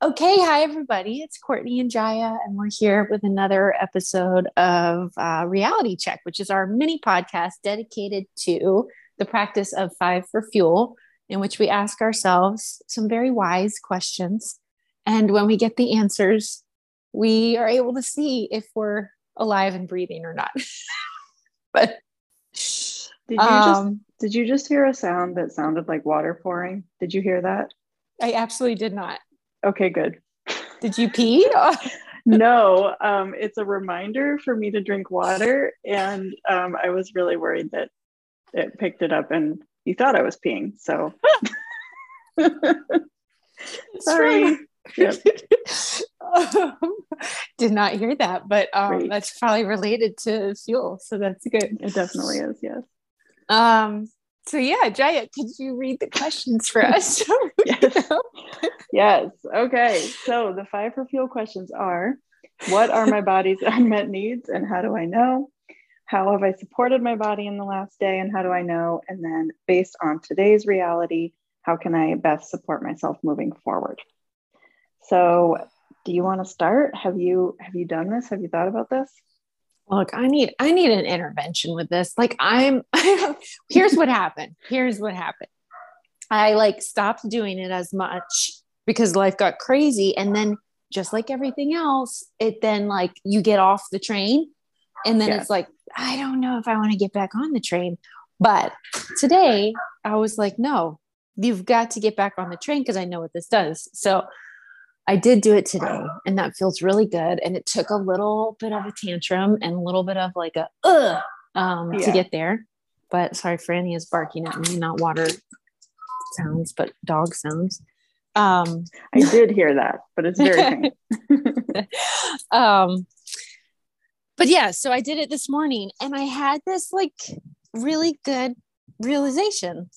Okay, hi everybody. It's Courtney and Jaya, and we're here with another episode of uh, Reality Check, which is our mini podcast dedicated to the practice of Five for Fuel, in which we ask ourselves some very wise questions. And when we get the answers, we are able to see if we're alive and breathing or not. but did you um, just did you just hear a sound that sounded like water pouring? Did you hear that? I absolutely did not. Okay, good. Did you pee? no, um, it's a reminder for me to drink water. And um, I was really worried that it picked it up and you thought I was peeing. So sorry. Yep. um, did not hear that, but um, that's probably related to fuel. So that's good. It definitely is. Yes. Um, so yeah, Jaya, could you read the questions for us? yes. yes. Okay. So the five for fuel questions are what are my body's unmet needs and how do I know? How have I supported my body in the last day and how do I know? And then based on today's reality, how can I best support myself moving forward? So do you want to start? Have you have you done this? Have you thought about this? Look i need i need an intervention with this. Like i'm here's what happened. Here's what happened. I like stopped doing it as much because life got crazy. And then just like everything else it then like you get off the train and then it's like i don't know if i want to get back on the train. But today i was like no you've got to get back on the train because i know what this does. So I did do it today and that feels really good. And it took a little bit of a tantrum and a little bit of like a ugh um, yeah. to get there. But sorry, Franny is barking at me, not water sounds, but dog sounds. Um, I did hear that, but it's very um, but yeah, so I did it this morning and I had this like really good realization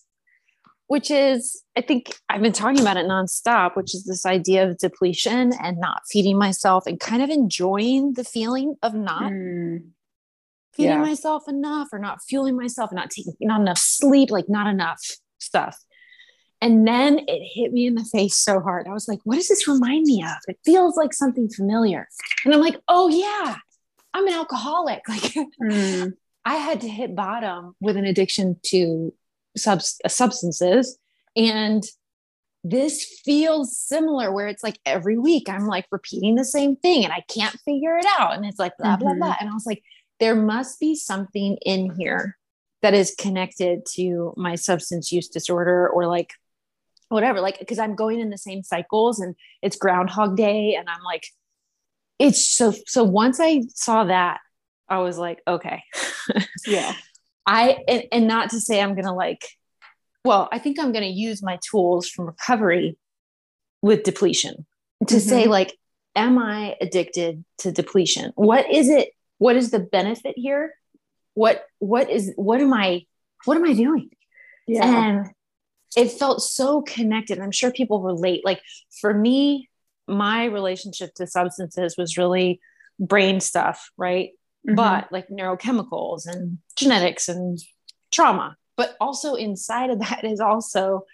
which is, I think I've been talking about it nonstop, which is this idea of depletion and not feeding myself and kind of enjoying the feeling of not mm. feeding yeah. myself enough or not fueling myself, not taking not enough sleep, like not enough stuff. And then it hit me in the face so hard. I was like, what does this remind me of? It feels like something familiar. And I'm like, oh yeah, I'm an alcoholic. Like mm. I had to hit bottom with an addiction to sub- substances and this feels similar where it's like every week I'm like repeating the same thing and I can't figure it out. And it's like blah, mm-hmm. blah, blah. And I was like, there must be something in here that is connected to my substance use disorder or like whatever, like, because I'm going in the same cycles and it's Groundhog Day. And I'm like, it's so, so once I saw that, I was like, okay. yeah. I and, and not to say I'm gonna like, well, I think I'm gonna use my tools from recovery with depletion to mm-hmm. say like, am I addicted to depletion? What is it? What is the benefit here? What what is what am I what am I doing? Yeah. And it felt so connected. And I'm sure people relate. Like for me, my relationship to substances was really brain stuff, right? Mm-hmm. but like neurochemicals and genetics and trauma. But also inside of that is also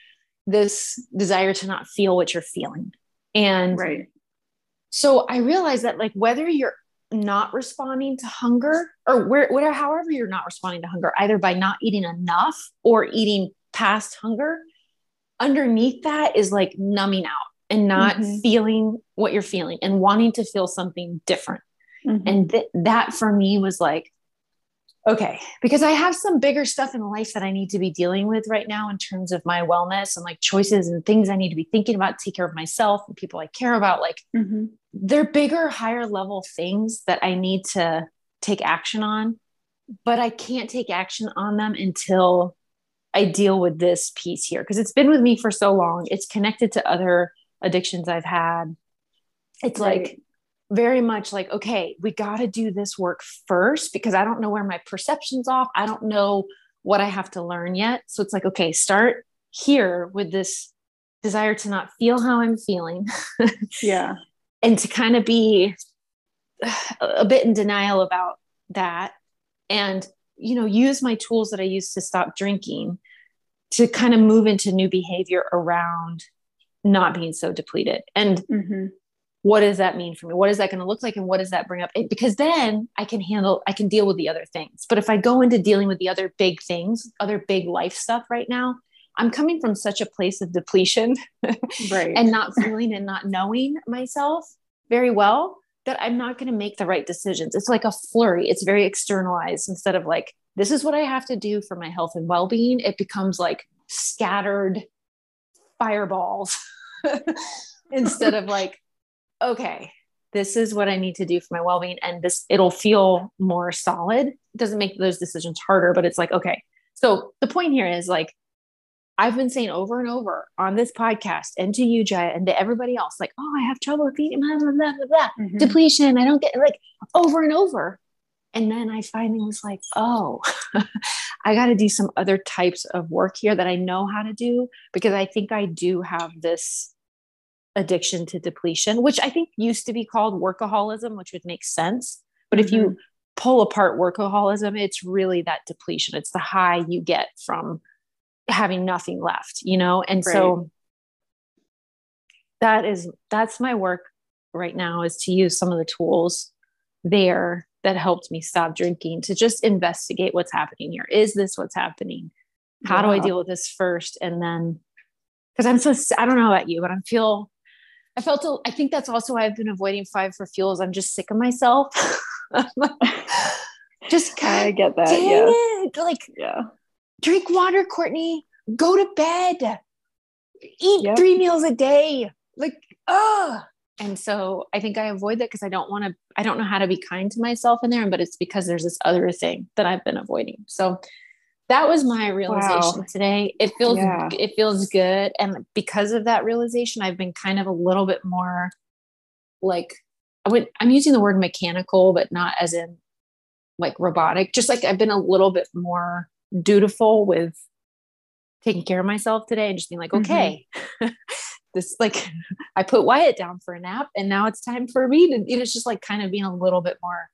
this desire to not feel what you're feeling. And right. so I realized that like whether you're not responding to hunger or where whatever however you're not responding to hunger, either by not eating enough or eating past hunger, underneath that is like numbing out and not mm-hmm. feeling what you're feeling and wanting to feel something different. Mm-hmm. And th- that for me was like, okay, because I have some bigger stuff in life that I need to be dealing with right now in terms of my wellness and like choices and things I need to be thinking about, take care of myself and people I care about. Like, mm-hmm. they're bigger, higher level things that I need to take action on, but I can't take action on them until I deal with this piece here because it's been with me for so long. It's connected to other addictions I've had. It's right. like very much like, okay, we got to do this work first because I don't know where my perception's off. I don't know what I have to learn yet. So it's like, okay, start here with this desire to not feel how I'm feeling. yeah. And to kind of be a bit in denial about that and, you know, use my tools that I use to stop drinking to kind of move into new behavior around not being so depleted. And mm-hmm. What does that mean for me? What is that going to look like? And what does that bring up? Because then I can handle, I can deal with the other things. But if I go into dealing with the other big things, other big life stuff right now, I'm coming from such a place of depletion right. and not feeling and not knowing myself very well that I'm not going to make the right decisions. It's like a flurry. It's very externalized instead of like, this is what I have to do for my health and well being. It becomes like scattered fireballs instead of like, okay, this is what I need to do for my well being. And this, it'll feel more solid. It doesn't make those decisions harder, but it's like, okay. So the point here is like, I've been saying over and over on this podcast and to you, Jaya, and to everybody else, like, oh, I have trouble with eating, blah, blah, blah, blah, blah. Mm-hmm. depletion. I don't get like over and over. And then I finally was like, oh, I got to do some other types of work here that I know how to do because I think I do have this addiction to depletion, which I think used to be called workaholism, which would make sense. But mm-hmm. if you mm-hmm. pull apart workaholism, it's really that depletion. It's the high you get from having nothing left, you know? And right. so that is that's my work right now is to use some of the tools there that helped me stop drinking to just investigate what's happening here. Is this what's happening? How do I deal with this first? And then because I'm so I don't know about you, but I feel I felt I think that's also why I've been avoiding five for fuels. I'm just sick of myself. just kind of get that. yeah. It. Like yeah drink water, Courtney, go to bed, eat yep. three meals a day. Like, oh. And so I think I avoid that because I don't want to, I don't know how to be kind to myself in there. But it's because there's this other thing that I've been avoiding. So that was my realization wow. today. It feels, yeah. it feels good. And because of that realization, I've been kind of a little bit more like, I would, I'm using the word mechanical, but not as in like robotic, just like I've been a little bit more dutiful with taking care of myself today and just being like, mm-hmm. okay, this like I put Wyatt down for a nap and now it's time for me to, you know, it's just like kind of being a little bit more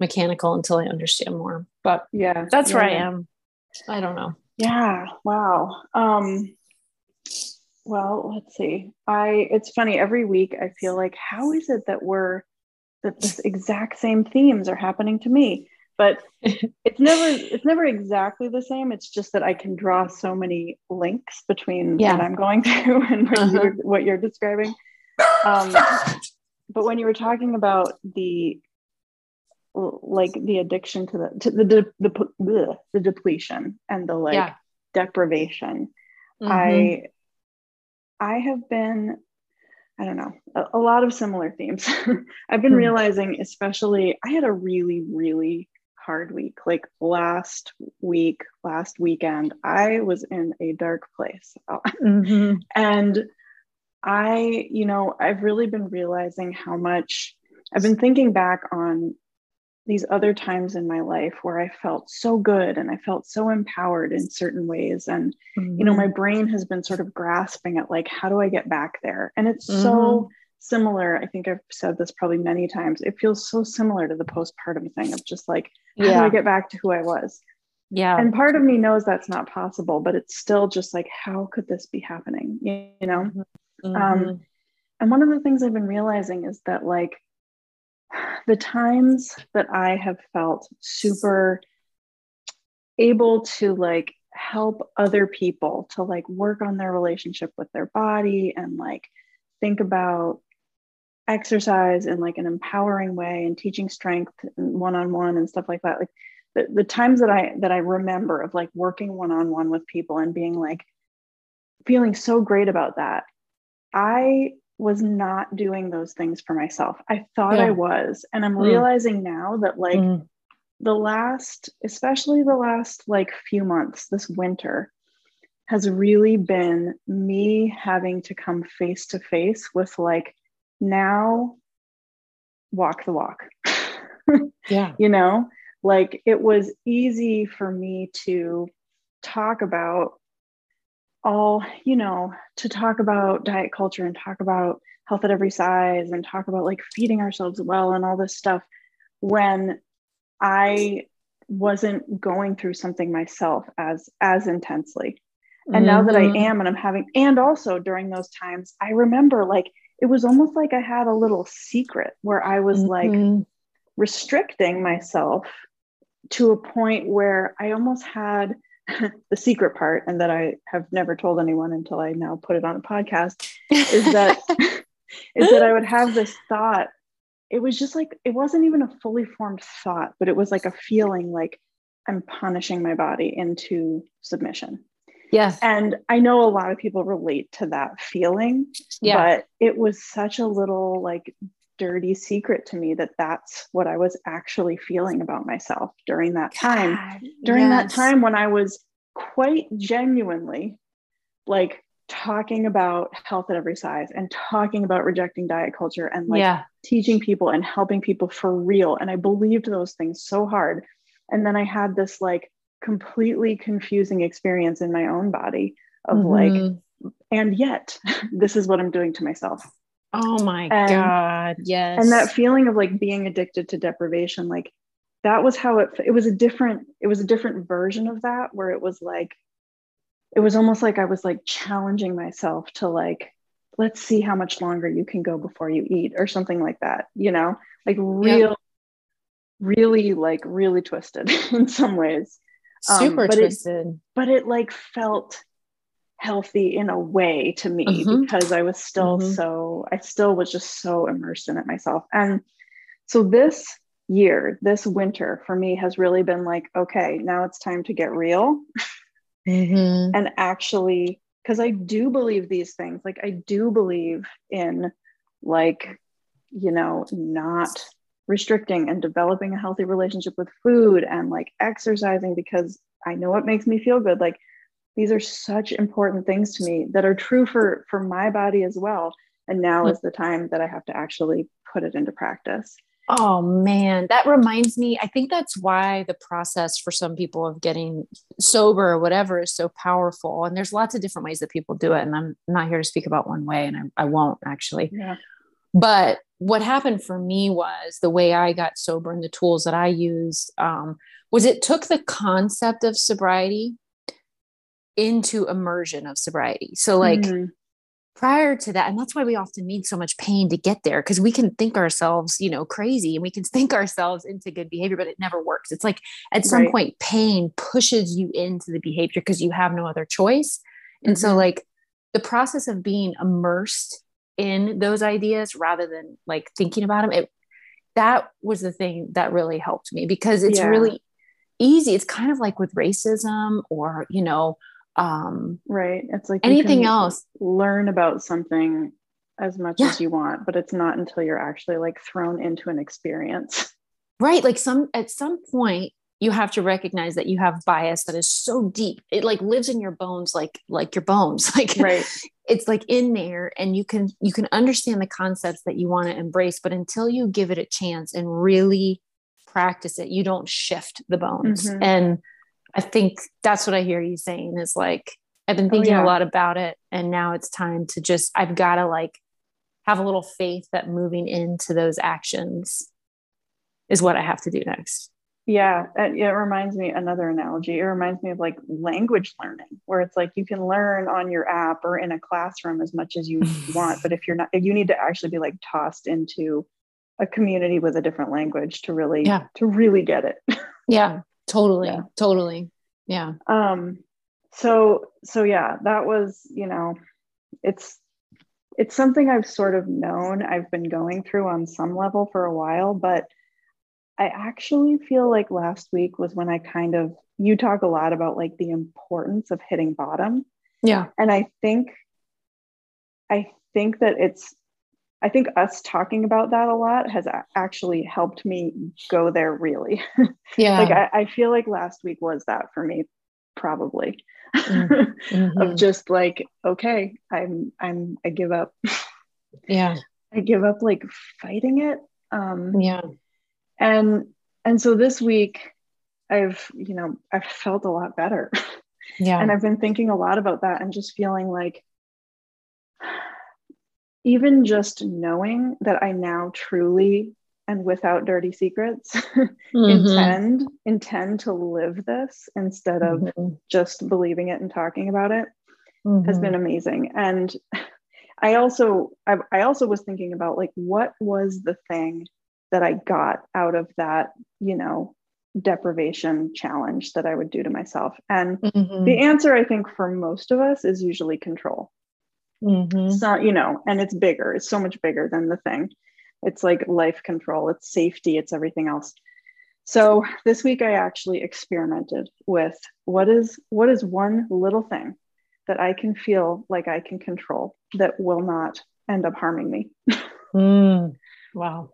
mechanical until I understand more. But yeah, that's yeah. where I am. I don't know. Yeah. Wow. Um, well, let's see. I it's funny every week I feel like how is it that we're that this exact same themes are happening to me? but it's never it's never exactly the same it's just that i can draw so many links between yeah. what i'm going through and what, uh-huh. you're, what you're describing um, but when you were talking about the like the addiction to the to the the, the, the depletion and the like yeah. deprivation mm-hmm. i i have been I don't know, a, a, lot of similar themes. I've been hmm. realizing, especially, I had a really, really hard week. Like last week, last weekend, I was in a dark place. Mm-hmm. and I, you know, I've really been realizing how much I've been thinking back on these other times in my life where I felt so good and I felt so empowered in certain ways. And, mm-hmm. you know, my mm-hmm. brain has been sort of grasping at like, how do I get back there? And it's mm-hmm. so similar. I think I've said this probably many times. It feels so similar to the postpartum thing of just like, how do I get back to who I was? Yeah. And part of me knows that's not possible, but it's still just like, how could this be happening? You, know? Mm-hmm. Um, and one of the things I've been realizing is that, like, the times that I have felt super able to like help other people to like work on their relationship with their body and like think about exercise in like an empowering way and teaching strength one-on-one and stuff like that. Like the, the times that i that i remember of like working one-on-one with people and being like feeling so great about that i was not doing those things for myself i thought yeah. i was and i'm mm. realizing now that like mm. the last especially the last like few months this winter has really been me having to come face to face with like now walk the walk. yeah. You know, like it was easy for me to talk about all, you know, to talk about diet culture and talk about health at every size and talk about like feeding ourselves well and all this stuff when I wasn't going through something myself as as intensely. And now that I Mhm. am and I'm having, and also during those times, I remember like it was almost like I had a little secret where I was like Mhm. restricting myself to a point where I almost had the secret part, and that I have never told anyone until I now put it on a podcast, is that is that I would have this thought. It was just like it wasn't even a fully formed thought, but it was like a feeling like I'm punishing my body into submission. Yes. And I know a lot of people relate to that feeling, Yeah. but it was such a little like dirty secret to me that that's what I was actually feeling about myself during that time. God, During that time when I was quite genuinely like talking about health at every size and talking about rejecting diet culture and like yeah. teaching people and helping people for real. And I believed those things so hard. And then I had this like completely confusing experience in my own body of like, Mhm. and yet this is what I'm doing to myself. oh my and- God. Yes. And that feeling of like being addicted to deprivation, like that was how it, it was a different, it was a different version of that where it was like, it was almost like I was like challenging myself to like, let's see how much longer you can go before you eat or something like that, you know, like real, really, like really twisted in some ways. Um, super but it- twisted. But it like felt healthy in a way to me Mhm. because I was still Mhm. so, I still was just so immersed in it myself. And so this year, this winter for me has really been like, okay, now it's time to get real Mhm. and actually because i do believe these things like i do believe in like you know not restricting and developing a healthy relationship with food and like exercising because i know it makes me feel good like these are such important things to me that are true for for my body as well and now mm. is the time that i have to actually put it into practice Oh man, that reminds me. I think that's why the process for some people of getting sober or whatever is so powerful. And there's lots of different ways that people do it. And I'm not here to speak about one way, and I, I won't actually. yeah But what happened for me was the way I got sober and the tools that I used um, was it took the concept of sobriety into immersion of sobriety. So, like, Mhm. prior to that and that's why we often need so much pain to get there because we can think ourselves you know crazy and we can think ourselves into good behavior but it never works it's like at some Right. point pain pushes you into the behavior because you have no other choice and so Mhm. like the process of being immersed in those ideas rather than like thinking about them it that was the thing that really helped me because it's Yeah. really easy it's kind of like with racism or you know um right it's like anything else learn about something as much Yeah. as you want, but it's not until you're actually like thrown into an experience. right like some at some point you have to recognize that you have bias that is so deep it like lives in your bones like like your bones like Right. it's like in there and you can you can understand the concepts that you want to embrace but until you give it a chance and really practice it you don't shift the bones Mhm. and i think that's what i hear you saying is like i've been Oh, thinking yeah. a lot about it and now it's time to just i've got to like have a little faith that moving into those actions is what i have to do next Yeah. It, it reminds me another analogy. It reminds me of like language learning, where it's like you can learn on your app or in a classroom as much as you want, but if you're not, you need to actually be like tossed into a community with a different language to really, Yeah. to really get it. yeah totally Yeah. totally yeah um so so yeah that was you know it's it's something i've sort of known i've been going through on some level for a while but i actually feel like last week was when i kind of you talk a lot about like the importance of hitting bottom. Yeah. And i think i think that it's i think us talking about that a lot has actually helped me go there really. Yeah. Like I, I feel like last week was that for me probably. Mhm. of just like okay i'm i'm i give up. Yeah. I give up like fighting it. Um yeah and and so this week i've you know i've felt a lot better yeah and i've been thinking a lot about that and just feeling like even just knowing that i now truly and without dirty secrets mm-hmm. intend intend to live this instead of mm-hmm. just believing it and talking about it mm-hmm. has been amazing and i also I, I also was thinking about like what was the thing that i got out of that you know deprivation challenge that i would do to myself. And mm-hmm. the answer i think for most of us is usually control. Mm-hmm. so you know and it's bigger. It's so much bigger than the thing. It's like life control. It's safety. It's everything else. So this week i actually experimented with what is what is one little thing that i can feel like i can control that will not end up harming me. Mm, wow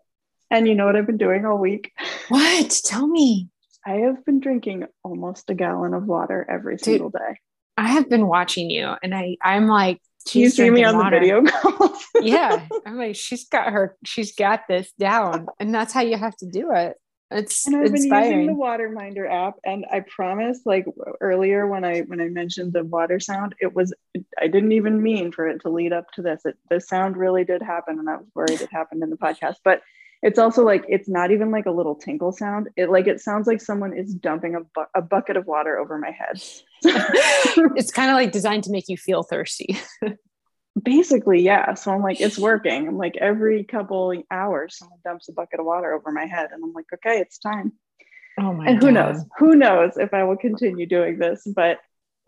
and you know what i've been doing all week what tell me i have been drinking almost a gallon of water every Dude, single day i have been watching you and i i'm like you see me on water. the video calls. yeah. I'm like, she's got her, she's got this down. And that's how you have to do it. It's and I've inspiring. been using the Waterminder app, and I promise, like earlier when I when I mentioned the water sound, it was I didn't even mean for it to lead up to this. It, the sound really did happen, and I was worried it happened in the podcast. But it's also like it's not even like a little tinkle sound. It like it sounds like someone is dumping a, bu- a bucket of water over my head. it's kind of like designed to make you feel thirsty. Basically, yeah. So I'm like, it's working. I'm like, every couple hours, someone dumps a bucket of water over my head, and I'm like, okay, it's time. Oh my! And who God. knows? Who knows if I will continue doing this? But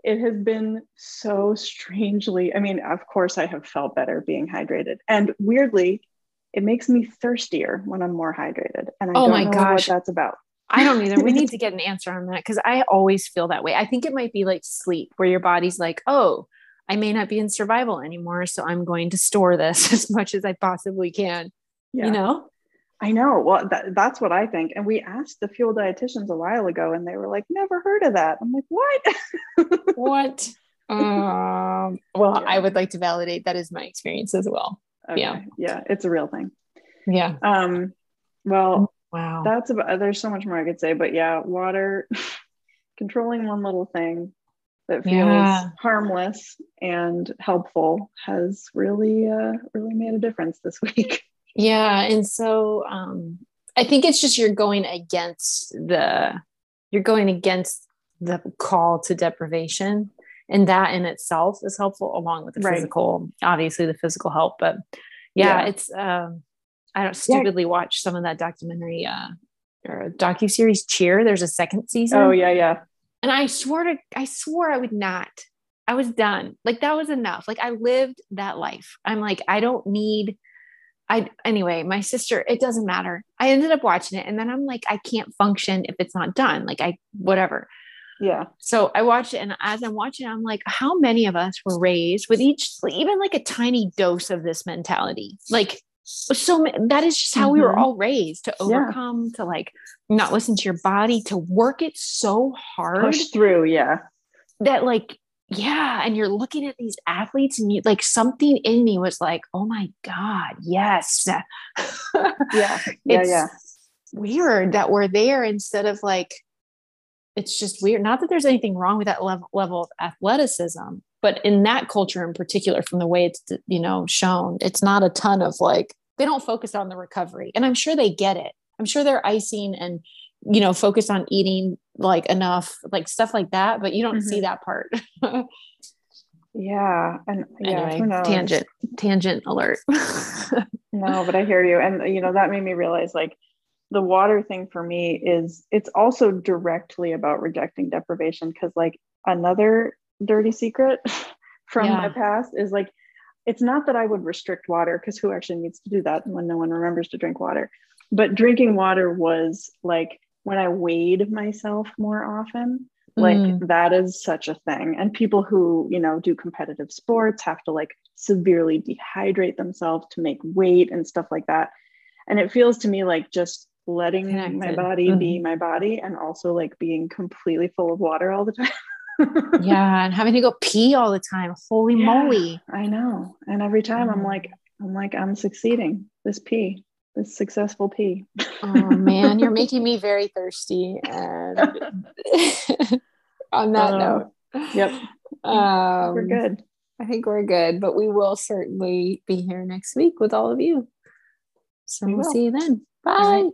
it has been so strangely. I mean, of course, I have felt better being hydrated, and weirdly, it makes me thirstier when I'm more hydrated. And I oh don't know gosh. what that's about. I don't either. We need to get an answer on that because I always feel that way. I think it might be like sleep, where your body's like, oh, I may not be in survival anymore. So I'm going to store this as much as I possibly can. Yeah. You know? I know. Well, that, that's what I think. And we asked the fuel dietitians a while ago and they were like, never heard of that. I'm like, what? what? Um, well, yeah. I would like to validate that is my experience as well. Okay. Yeah. Yeah. It's a real thing. Yeah. Um, well, wow. That's about, there's so much more I could say, but yeah, water, controlling one little thing that feels yeah. harmless and helpful has really uh, really made a difference this week yeah and so um, i think it's just you're going against the you're going against the call to deprivation and that in itself is helpful along with the right. physical obviously the physical help but yeah, yeah. it's um, i don't stupidly yeah. watch some of that documentary uh or docu series cheer there's a second season oh yeah yeah and I swore to, I swore I would not. I was done. Like that was enough. Like I lived that life. I'm like, I don't need, I, anyway, my sister, it doesn't matter. I ended up watching it and then I'm like, I can't function if it's not done. Like I, whatever. Yeah. So I watched it, and as I'm watching, I'm like, how many of us were raised with each, even like a tiny dose of this mentality? Like, so that is just how mm-hmm. we were mm-hmm. all raised to overcome, yeah. to like not listen to your body, to work it so hard. Push through, yeah. That like, yeah. And you're looking at these athletes and you like something in me was like, oh my God, yes. yeah. Yeah. it's yeah. weird that we're there instead of like, it's just weird. Not that there's anything wrong with that level level of athleticism, but in that culture in particular, from the way it's you know shown, it's not a ton of like they don't focus on the recovery, and I'm sure they get it. I'm sure they're icing and you know focus on eating like enough like stuff like that but you don't mm-hmm. see that part yeah and yeah anyway, tangent tangent alert no but i hear you and you know that made me realize like the water thing for me is it's also directly about rejecting deprivation because like another dirty secret from yeah. my past is like it's not that i would restrict water because who actually needs to do that when no one remembers to drink water but drinking water was like when I weighed myself more often, like mm. that is such a thing. And people who, you know, do competitive sports have to like severely dehydrate themselves to make weight and stuff like that. And it feels to me like just letting Connected. my body mm-hmm. be my body and also like being completely full of water all the time. yeah, and having to go pee all the time. Holy yeah, moly. I know. And every time I'm mm. like, I'm like, I'm succeeding. This pee this successful pee. oh man, you're making me very thirsty. And on that uh, note, yep, um, we're good. I think we're good, but we will certainly be here next week with all of you. So we we'll see you then. Bye.